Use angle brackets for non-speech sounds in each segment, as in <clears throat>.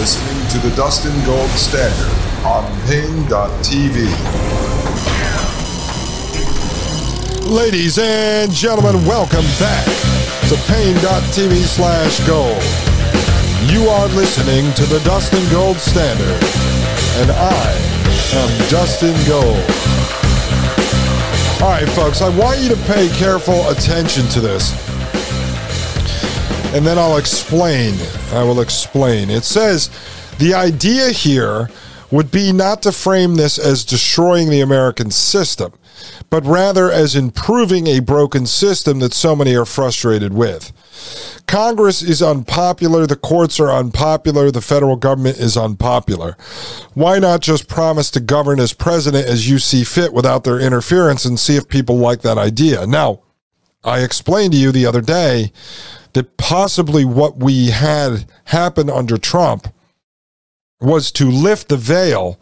listening to the Dustin Gold Standard on Paine.tv. Ladies and gentlemen, welcome back to Paine.tv slash gold. You are listening to the Dustin Gold Standard, and I am Dustin Gold. All right, folks, I want you to pay careful attention to this and then I'll explain. I will explain. It says the idea here would be not to frame this as destroying the American system, but rather as improving a broken system that so many are frustrated with. Congress is unpopular, the courts are unpopular, the federal government is unpopular. Why not just promise to govern as president as you see fit without their interference and see if people like that idea? Now, I explained to you the other day that possibly what we had happen under Trump was to lift the veil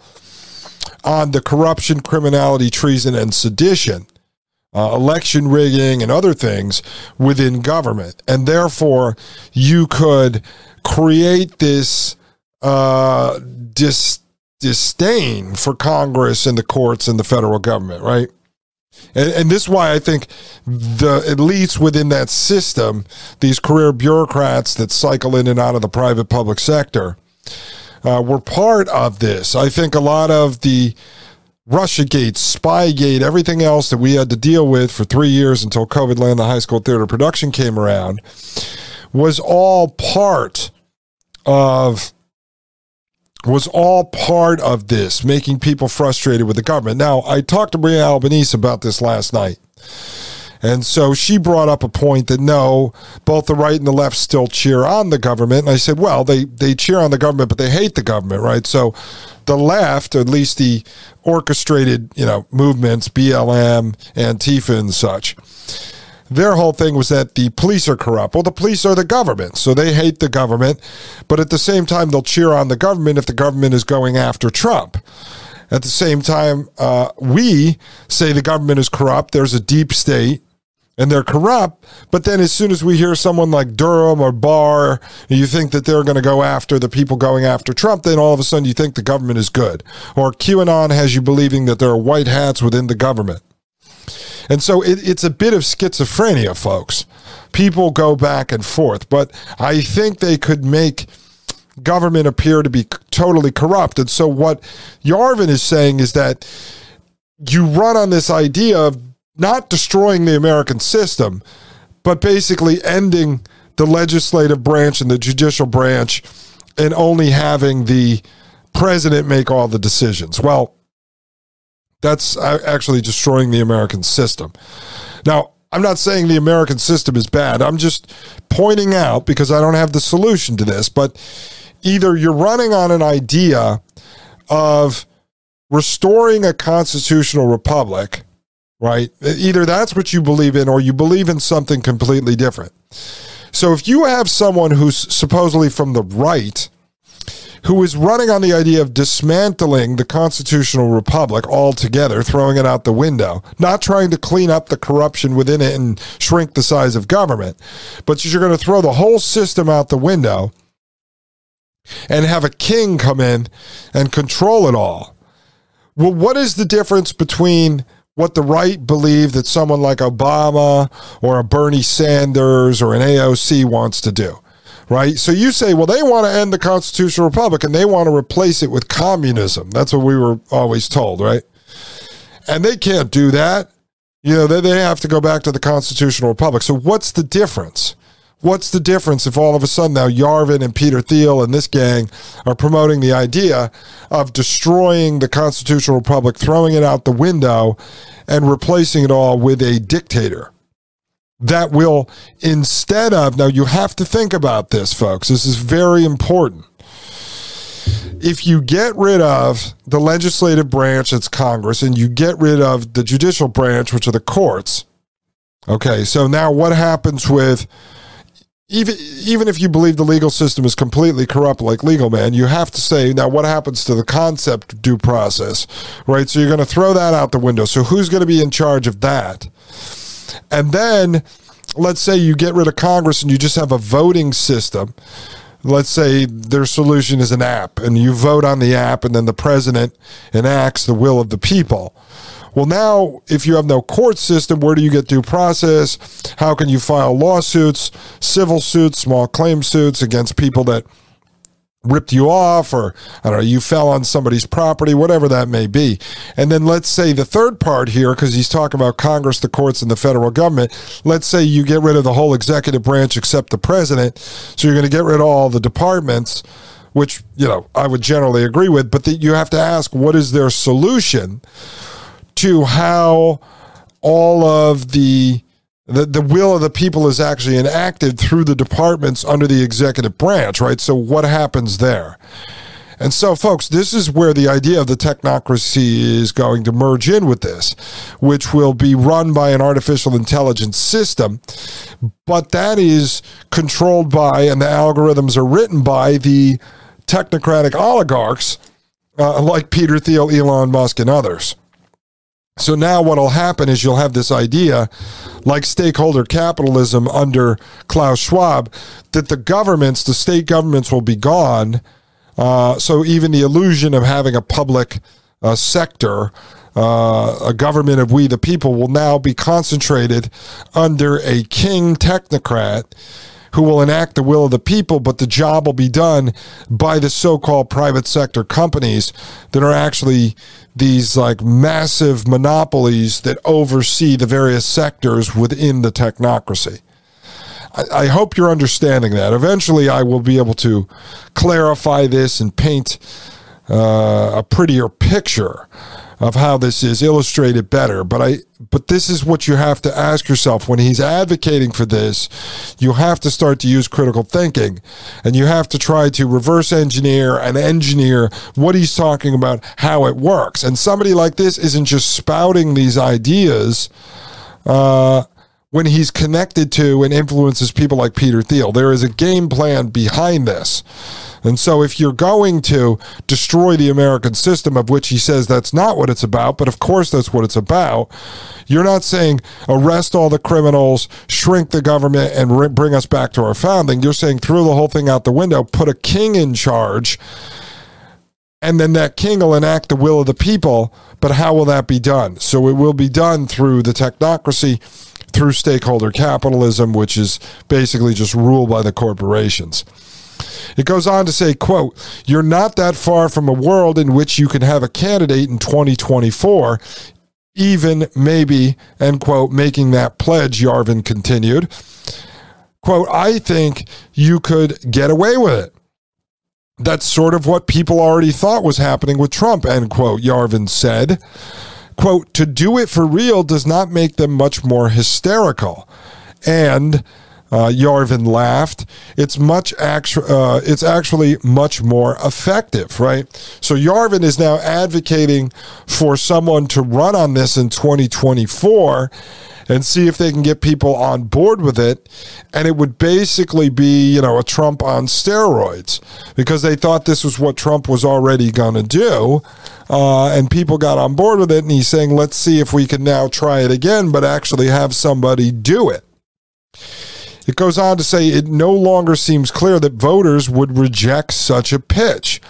on the corruption, criminality, treason, and sedition, uh, election rigging, and other things within government. And therefore, you could create this uh, dis- disdain for Congress and the courts and the federal government, right? And, and, this is why I think the elites within that system, these career bureaucrats that cycle in and out of the private public sector uh, were part of this. I think a lot of the Russiagate, Spygate, everything else that we had to deal with for three years until COVID land the high school theater production came around was all part of was all part of this, making people frustrated with the government. Now, I talked to Maria Albanese about this last night. And so she brought up a point that no, both the right and the left still cheer on the government. And I said, well, they, they cheer on the government, but they hate the government, right? So the left, at least the orchestrated, you know, movements, BLM, Antifa and such, their whole thing was that the police are corrupt. Well, the police are the government, so they hate the government, but at the same time, they'll cheer on the government if the government is going after Trump. At the same time, uh, we say the government is corrupt. There's a deep state and they're corrupt. But then as soon as we hear someone like Durham or Barr, you think that they're going to go after the people going after Trump, then all of a sudden you think the government is good. Or QAnon has you believing that there are white hats within the government. And so it, it's a bit of schizophrenia, folks. People go back and forth, but I think they could make government appear to be totally corrupt. And so what Yarvin is saying is that you run on this idea of not destroying the American system, but basically ending the legislative branch and the judicial branch and only having the president make all the decisions. Well, that's actually destroying the American system. Now, I'm not saying the American system is bad. I'm just pointing out because I don't have the solution to this, but either you're running on an idea of restoring a constitutional republic, right? Either that's what you believe in or you believe in something completely different. So if you have someone who's supposedly from the right who is running on the idea of dismantling the constitutional republic altogether, throwing it out the window, not trying to clean up the corruption within it and shrink the size of government, but you're going to throw the whole system out the window and have a king come in and control it all. Well, what is the difference between what the right believe that someone like Obama or a Bernie Sanders or an AOC wants to do? Right? So you say, well, they want to end the constitutional republic and they want to replace it with communism. That's what we were always told, right? And they can't do that. You know, they, they have to go back to the constitutional republic. So what's the difference? What's the difference if all of a sudden now Yarvin and Peter Thiel and this gang are promoting the idea of destroying the constitutional republic, throwing it out the window, and replacing it all with a dictator? That will, instead of, now you have to think about this, folks. This is very important. If you get rid of the legislative branch, it's Congress, and you get rid of the judicial branch, which are the courts, okay, so now what happens with even even if you believe the legal system is completely corrupt like legal man you have to say now what happens to the concept due process right so you're going to throw that out the window so who's going to be in charge of that and then let's say you get rid of Congress and you just have a voting system. let's say their solution is an app and you vote on the app and then the president enacts the will of the people. Well, now, if you have no court system, where do you get due process? How can you file lawsuits, civil suits, small claim suits against people that ripped you off or I don't know, you fell on somebody's property, whatever that may be. And then let's say the third part here, because he's talking about Congress, the courts, and the federal government. Let's say you get rid of the whole executive branch except the president. So you're going to get rid of all the departments, which, you know, I would generally agree with, but that you have to ask what is their solution to how all of the the, the will of the people is actually enacted through the departments under the executive branch, right? So what happens there? And so, folks, this is where the idea of the technocracy is going to merge in with this, which will be run by an artificial intelligence system, but that is controlled by, and the algorithms are written by the technocratic oligarchs uh, like Peter Thiel, Elon Musk, and others. So now what'll happen is you'll have this idea, like stakeholder capitalism under Klaus Schwab, that the governments, the state governments, will be gone. Uh, so even the illusion of having a public uh, sector, uh, a government of we the people, will now be concentrated under a king technocrat who will enact the will of the people, but the job will be done by the so called private sector companies that are actually these like massive monopolies that oversee the various sectors within the technocracy. I, I hope you're understanding that. Eventually, I will be able to clarify this and paint uh, a prettier picture of how this is illustrated better. But I but this is what you have to ask yourself when he's advocating for this. You have to start to use critical thinking and you have to try to reverse engineer and engineer what he's talking about, how it works. And somebody like this isn't just spouting these ideas. Uh, when he's connected to and influences people like Peter Thiel. There is a game plan behind this. And so, if you're going to destroy the American system, of which he says that's not what it's about, but of course that's what it's about, you're not saying arrest all the criminals, shrink the government, and re- bring us back to our founding. You're saying throw the whole thing out the window, put a king in charge, and then that king will enact the will of the people. But how will that be done? So, it will be done through the technocracy through stakeholder capitalism, which is basically just ruled by the corporations. It goes on to say, quote, you're not that far from a world in which you can have a candidate in 2024, even maybe, end quote, making that pledge, Yarvin continued. Quote, I think you could get away with it. That's sort of what people already thought was happening with Trump, end quote, Yarvin said. Quote, to do it for real does not make them much more hysterical. And uh, Yarvin laughed. It's much actu- uh, It's actually much more effective, right? So Yarvin is now advocating for someone to run on this in 2024 and see if they can get people on board with it. And it would basically be, you know, a Trump on steroids because they thought this was what Trump was already going to do. Uh, and people got on board with it. And he's saying, let's see if we can now try it again, but actually have somebody do it. It goes on to say it no longer seems clear that voters would reject such a pitch.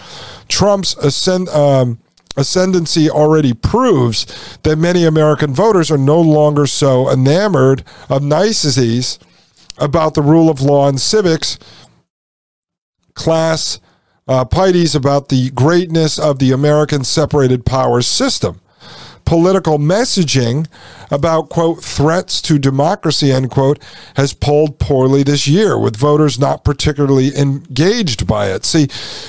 Trump's ascend, um, ascendancy already proves that many American voters are no longer so enamored of niceties about the rule of law and civics, class uh, pieties about the greatness of the American separated powers system political messaging about, quote, threats to democracy, end quote, has polled poorly this year, with voters not particularly engaged by it. See,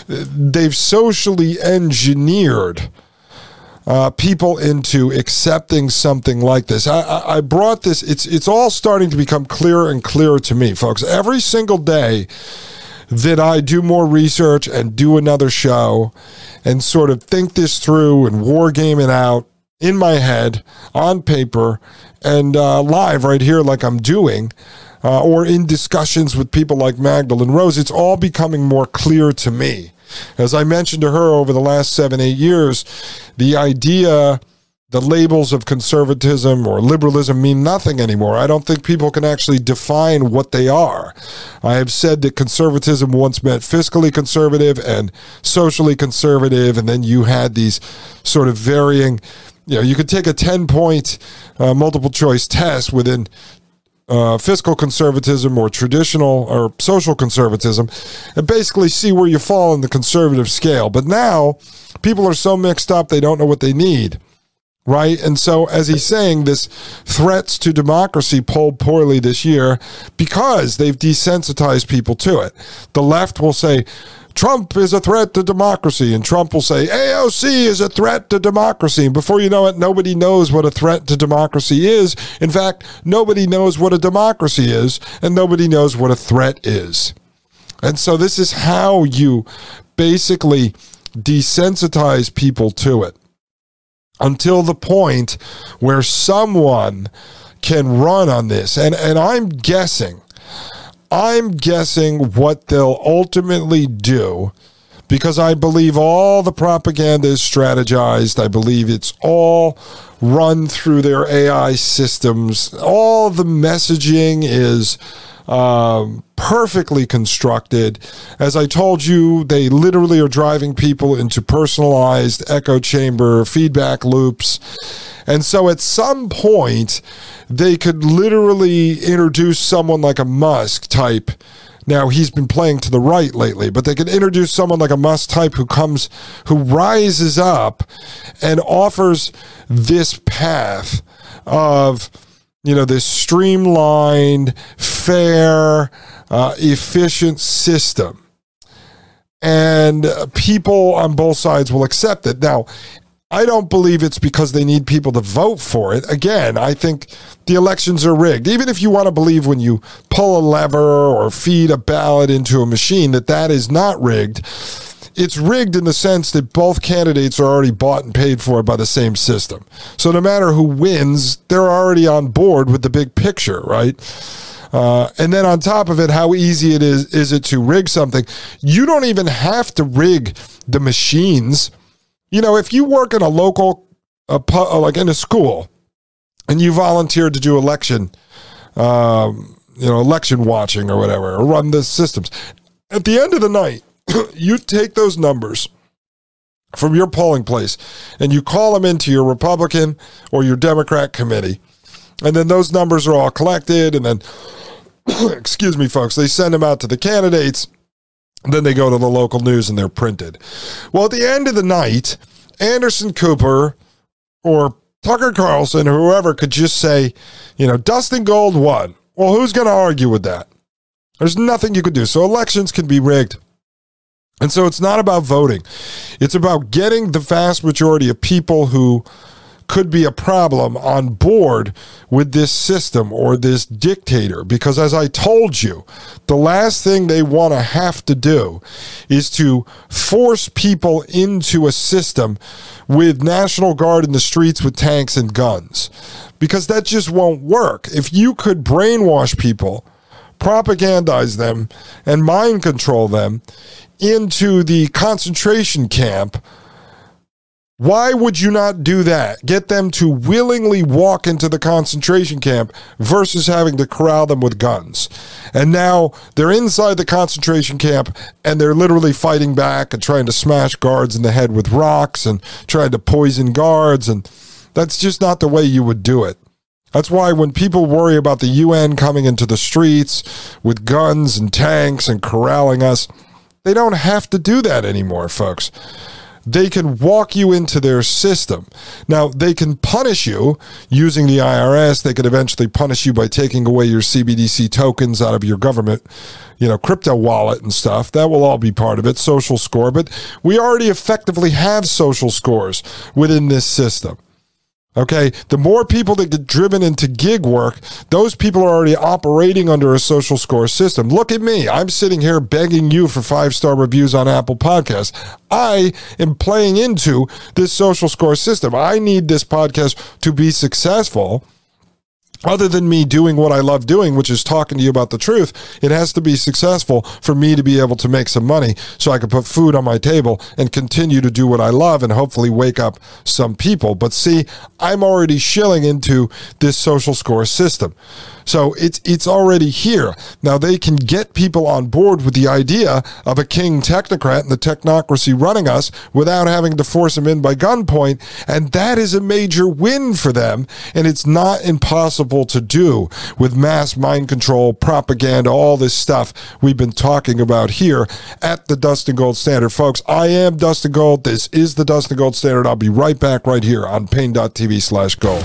they've socially engineered. Uh, people into accepting something like this. I, I, brought this. It's it's all starting to become clearer and clearer to me, folks. Every single day that I do more research and do another show, and sort of think this through and war game it out, in my head on paper and uh, live right here, like I'm doing, uh, or in discussions with people like Magdalene Rose, it's all becoming more clear to me. As I mentioned to her over the last seven, eight years, the idea the labels of conservatism or liberalism mean nothing anymore. I don't think people can actually define what they are. I have said that conservatism once meant fiscally conservative and socially conservative, and then you had these sort of varying. You know, you could take a 10 point uh, multiple choice test within uh, fiscal conservatism or traditional or social conservatism and basically see where you fall in the conservative scale. But now people are so mixed up, they don't know what they need right? And so, as he's saying, this threats to democracy polled poorly this year because they've desensitized people to it. The left will say, Trump is a threat to democracy. And Trump will say, AOC is a threat to democracy. And before you know it, nobody knows what a threat to democracy is. In fact, nobody knows what a democracy is, and nobody knows what a threat is. And so, this is how you basically desensitize people to it until the point where someone can run on this. And, and I'm guessing, I'm guessing what they'll ultimately do because I believe all the propaganda is strategized. I believe it's all run through their AI systems. All the messaging is um, perfectly constructed. As I told you, they literally are driving people into personalized echo chamber feedback loops. And so at some point, they could literally introduce someone like a Musk type. Now he's been playing to the right lately, but they could introduce someone like a Musk type who comes, who rises up and offers this path of you know, this streamlined, fair, uh, efficient system. And people on both sides will accept it. Now, I don't believe it's because they need people to vote for it. Again, I think the elections are rigged. Even if you want to believe when you pull a lever or feed a ballot into a machine that that is not rigged, it's rigged in the sense that both candidates are already bought and paid for by the same system. So no matter who wins, they're already on board with the big picture, right? Uh, and then on top of it, how easy it is is it to rig something? You don't even have to rig the machines. You know, if you work in a local, uh, like in a school, and you volunteered to do election, um, you know, election watching or whatever, or run the systems. At the end of the night, <clears throat> you take those numbers from your polling place and you call them into your Republican or your Democrat committee. And then those numbers are all collected. And then, <coughs> excuse me, folks, they send them out to the candidates. Then they go to the local news and they're printed. Well, at the end of the night, Anderson Cooper or Tucker Carlson or whoever could just say, you know, Dustin Gold won. Well, who's going to argue with that? There's nothing you could do. So elections can be rigged. And so it's not about voting. It's about getting the vast majority of people who could be a problem on board with this system or this dictator. Because as I told you, the last thing they want to have to do is to force people into a system with National Guard in the streets with tanks and guns. Because that just won't work. If you could brainwash people, propagandize them, and mind control them, into the concentration camp, why would you not do that? Get them to willingly walk into the concentration camp versus having to corral them with guns. And now they're inside the concentration camp and they're literally fighting back and trying to smash guards in the head with rocks and trying to poison guards. And that's just not the way you would do it. That's why when people worry about the UN coming into the streets with guns and tanks and corralling us, they don't have to do that anymore, folks. They can walk you into their system. Now, they can punish you using the IRS. They could eventually punish you by taking away your CBDC tokens out of your government, you know, crypto wallet and stuff. That will all be part of it, social score. But we already effectively have social scores within this system. Okay, the more people that get driven into gig work, those people are already operating under a social score system. Look at me. I'm sitting here begging you for five star reviews on Apple Podcasts. I am playing into this social score system. I need this podcast to be successful other than me doing what I love doing, which is talking to you about the truth, it has to be successful for me to be able to make some money so I can put food on my table and continue to do what I love and hopefully wake up some people. But see, I'm already shilling into this social score system. So it's it's already here. Now they can get people on board with the idea of a king technocrat and the technocracy running us without having to force them in by gunpoint, and that is a major win for them. And it's not impossible to do with mass mind control, propaganda, all this stuff we've been talking about here at the Dustin Gold Standard, folks. I am Dustin Gold. This is the Dustin Gold Standard. I'll be right back right here on Paine.tv slash gold.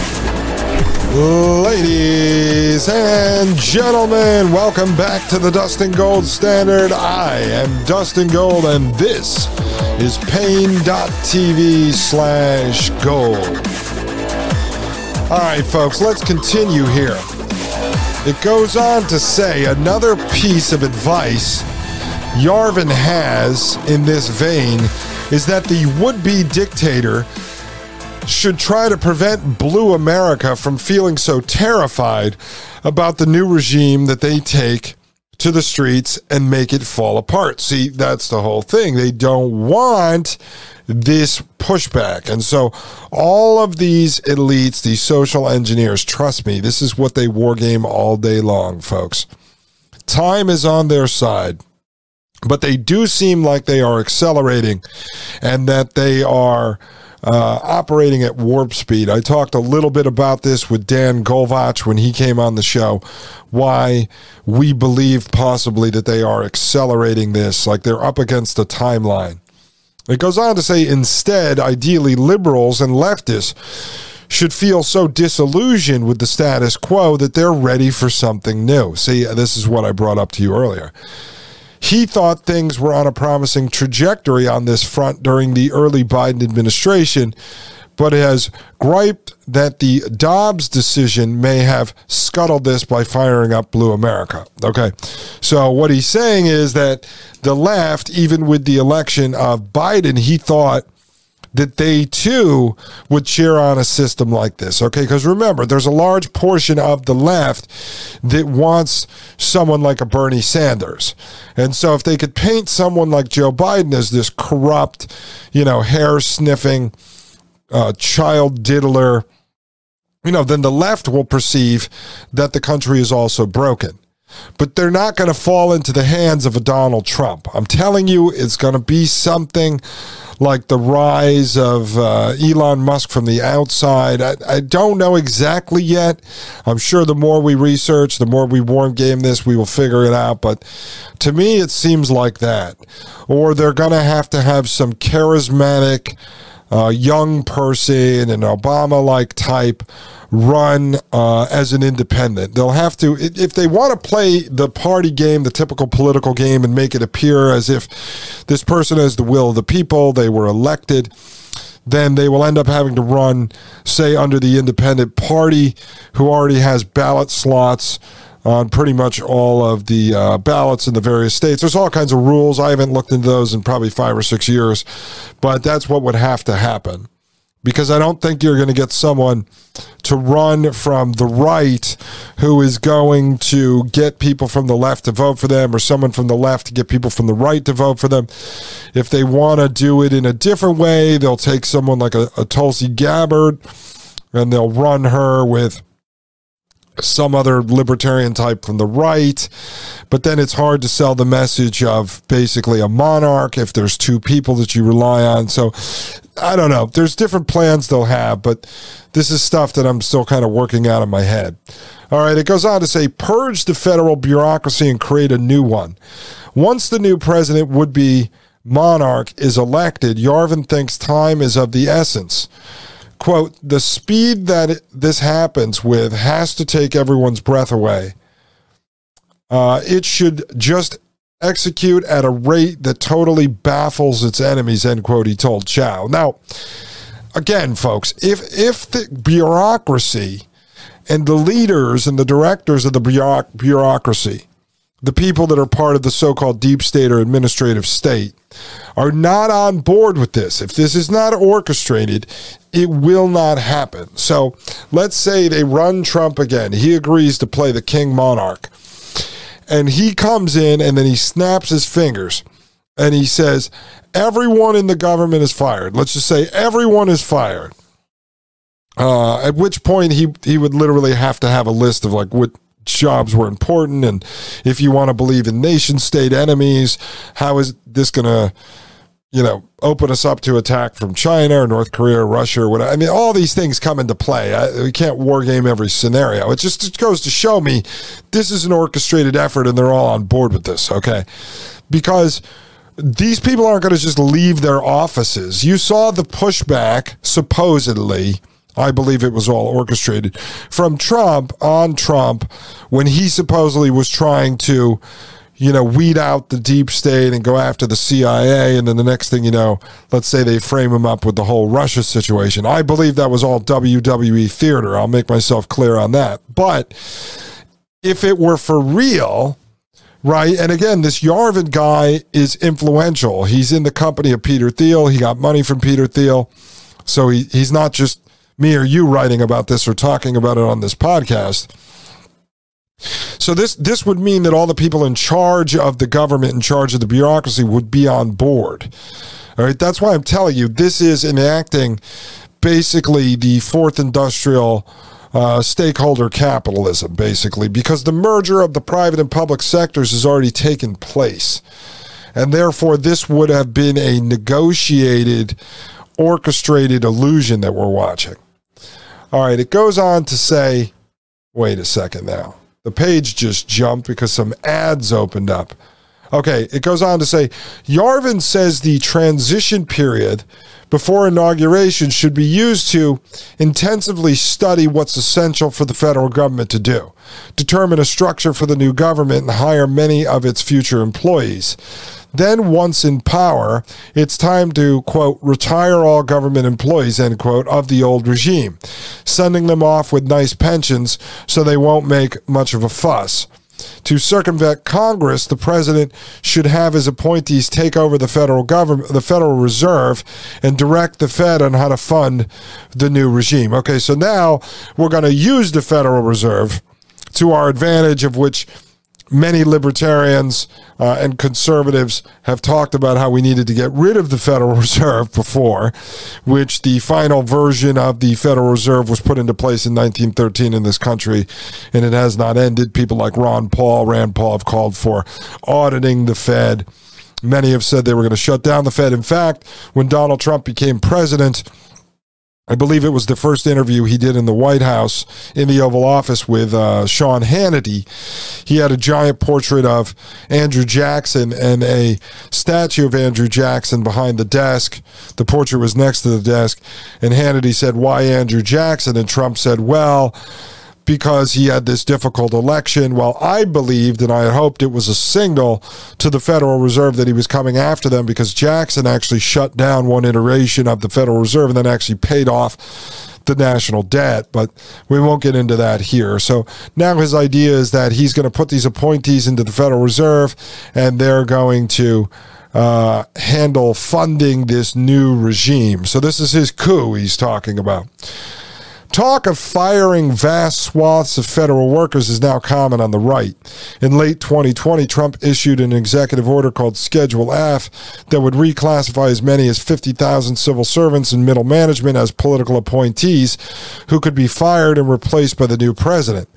Ladies and gentlemen, welcome back to the Dustin Gold Standard. I am Dustin Gold, and this is Paine.tv slash gold. All right, folks, let's continue here. It goes on to say another piece of advice Yarvin has in this vein is that the would be dictator should try to prevent blue America from feeling so terrified about the new regime that they take to the streets and make it fall apart. See, that's the whole thing. They don't want this pushback. And so all of these elites, these social engineers, trust me, this is what they war game all day long, folks. Time is on their side. But they do seem like they are accelerating and that they are uh, operating at warp speed. I talked a little bit about this with Dan Golvach when he came on the show, why we believe possibly that they are accelerating this, like they're up against a timeline. It goes on to say, instead, ideally, liberals and leftists should feel so disillusioned with the status quo that they're ready for something new. See, this is what I brought up to you earlier. He thought things were on a promising trajectory on this front during the early Biden administration, but has griped that the Dobbs decision may have scuttled this by firing up Blue America. Okay. So what he's saying is that the left, even with the election of Biden, he thought that they too would cheer on a system like this. Okay, because remember, there's a large portion of the left that wants someone like a Bernie Sanders. And so if they could paint someone like Joe Biden as this corrupt, you know, hair sniffing, uh, child diddler, you know, then the left will perceive that the country is also broken but they're not going to fall into the hands of a Donald Trump. I'm telling you, it's going to be something like the rise of uh, Elon Musk from the outside. I, I, don't know exactly yet. I'm sure the more we research, the more we warm game this, we will figure it out. But to me, it seems like that. Or they're going to have to have some charismatic uh, young person, an Obama like type run uh, as an independent. They'll have to, if they want to play the party game, the typical political game, and make it appear as if this person has the will of the people, they were elected, then they will end up having to run, say, under the independent party who already has ballot slots on pretty much all of the uh, ballots in the various states. There's all kinds of rules. I haven't looked into those in probably five or six years, but that's what would have to happen because I don't think you're going to get someone to run from the right who is going to get people from the left to vote for them or someone from the left to get people from the right to vote for them. If they want to do it in a different way, they'll take someone like a, a Tulsi Gabbard and they'll run her with some other libertarian type from the right. But then it's hard to sell the message of basically a monarch if there's two people that you rely on. So I don't know. There's different plans they'll have, but this is stuff that I'm still kind of working out in my head. All right, it goes on to say purge the federal bureaucracy and create a new one. Once the new president would be monarch is elected, Yarvin thinks time is of the essence quote, the speed that this happens with has to take everyone's breath away. Uh, it should just execute at a rate that totally baffles its enemies, end quote, he told Chow. Now, again, folks, if if the bureaucracy and the leaders and the directors of the bureaucracy, the people that are part of the so-called deep state or administrative state, are not on board with this, if this is not orchestrated, it will not happen. So let's say they run Trump again. He agrees to play the king monarch. And he comes in and then he snaps his fingers and he says, Everyone in the government is fired. Let's just say everyone is fired. Uh, at which point he he would literally have to have a list of like what jobs were important and if you want to believe in nation state enemies, how is this going to you know, open us up to attack from China or North Korea or Russia or whatever. I mean, all these things come into play. I, we can't war game every scenario. It just it goes to show me this is an orchestrated effort and they're all on board with this, okay? Because these people aren't going to just leave their offices. You saw the pushback, supposedly, I believe it was all orchestrated, from Trump on Trump when he supposedly was trying to you know, weed out the deep state and go after the CIA. And then the next thing you know, let's say they frame him up with the whole Russia situation. I believe that was all WWE theater. I'll make myself clear on that. But if it were for real, right? And again, this Yarvin guy is influential. He's in the company of Peter Thiel. He got money from Peter Thiel. So he, he's not just me or you writing about this or talking about it on this podcast. So this this would mean that all the people in charge of the government, in charge of the bureaucracy, would be on board. All right, that's why I'm telling you this is enacting basically the fourth industrial uh, stakeholder capitalism, basically, because the merger of the private and public sectors has already taken place. And therefore, this would have been a negotiated, orchestrated illusion that we're watching. All right, it goes on to say, wait a second now. The page just jumped because some ads opened up. Okay, it goes on to say Yarvin says the transition period before inauguration should be used to intensively study what's essential for the federal government to do, determine a structure for the new government, and hire many of its future employees. Then, once in power, it's time to, quote, retire all government employees, end quote, of the old regime, sending them off with nice pensions so they won't make much of a fuss. To circumvent Congress, the president should have his appointees take over the federal government, the Federal Reserve, and direct the Fed on how to fund the new regime. Okay, so now we're going to use the Federal Reserve to our advantage, of which many libertarians uh, and conservatives have talked about how we needed to get rid of the Federal <laughs> Reserve before, which the final version of the Federal Reserve was put into place in 1913 in this country, and it has not ended. People like Ron Paul, Rand Paul have called for auditing the Fed. Many have said they were going to shut down the Fed. In fact, when Donald Trump became president, I believe it was the first interview he did in the White House in the Oval Office with uh, Sean Hannity. He had a giant portrait of Andrew Jackson and a statue of Andrew Jackson behind the desk. The portrait was next to the desk. And Hannity said, Why Andrew Jackson? And Trump said, Well, because he had this difficult election. Well, I believed and I had hoped it was a signal to the Federal Reserve that he was coming after them because Jackson actually shut down one iteration of the Federal Reserve and then actually paid off the national debt, but we won't get into that here. So now his idea is that he's going to put these appointees into the Federal Reserve and they're going to uh, handle funding this new regime. So this is his coup he's talking about. Talk of firing vast swaths of federal workers is now common on the right. In late 2020, Trump issued an executive order called Schedule F that would reclassify as many as 50,000 civil servants and middle management as political appointees who could be fired and replaced by the new president.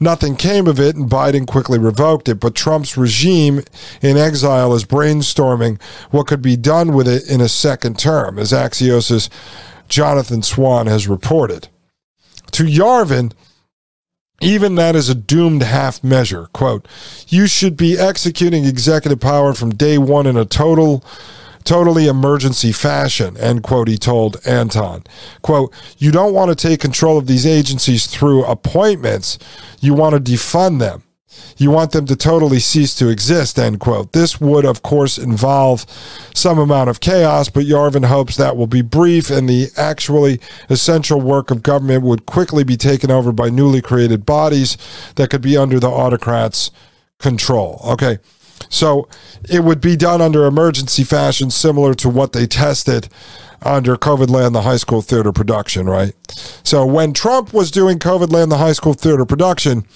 Nothing came of it, and Biden quickly revoked it. But Trump's regime in exile is brainstorming what could be done with it in a second term, as Axios' Jonathan Swan has reported. To Yarvin, even that is a doomed half measure. Quote, you should be executing executive power from day one in a total totally emergency fashion, end quote, he told Anton. Quote, you don't want to take control of these agencies through appointments. You want to defund them. You want them to totally cease to exist, end quote. This would, of course, involve some amount of chaos, but Yarvin hopes that will be brief and the actually essential work of government would quickly be taken over by newly created bodies that could be under the autocrats' control. Okay. So it would be done under emergency fashion, similar to what they tested under COVID Land, the high school theater production, right? So when Trump was doing COVID Land, the high school theater production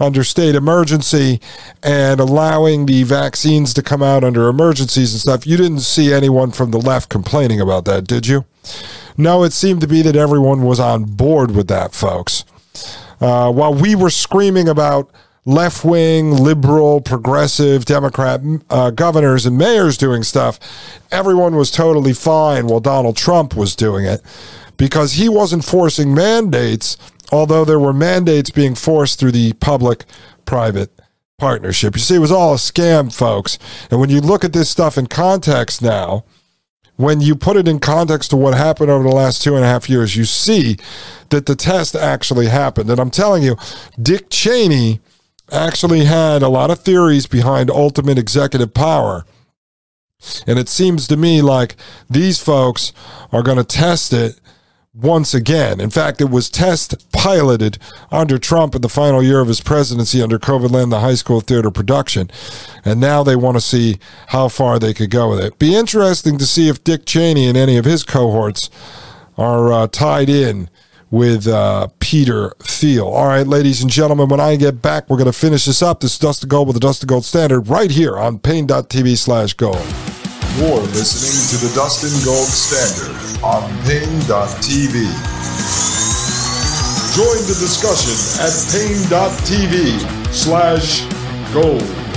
under state emergency and allowing the vaccines to come out under emergencies and stuff, you didn't see anyone from the left complaining about that, did you? No, it seemed to be that everyone was on board with that, folks. Uh, while we were screaming about left wing, liberal, progressive, Democrat uh, governors and mayors doing stuff, everyone was totally fine while Donald Trump was doing it because he wasn't forcing mandates, although there were mandates being forced through the public private partnership. You see, it was all a scam, folks. And when you look at this stuff in context now, when you put it in context to what happened over the last two and a half years, you see that the test actually happened. And I'm telling you, Dick Cheney actually had a lot of theories behind ultimate executive power. And it seems to me like these folks are going to test it once again. In fact, it was test piloted under Trump in the final year of his presidency under COVID land, the high school theater production. And now they want to see how far they could go with it. Be interesting to see if Dick Cheney and any of his cohorts are uh, tied in with uh, Peter Thiel. All right, ladies and gentlemen, when I get back, we're going to finish this up. This is to Gold with the Dustin Gold Standard right here on Paine.tv slash gold. You're listening to the Dustin Gold Standard on Paine.tv. Join the discussion at Paine.tv slash gold.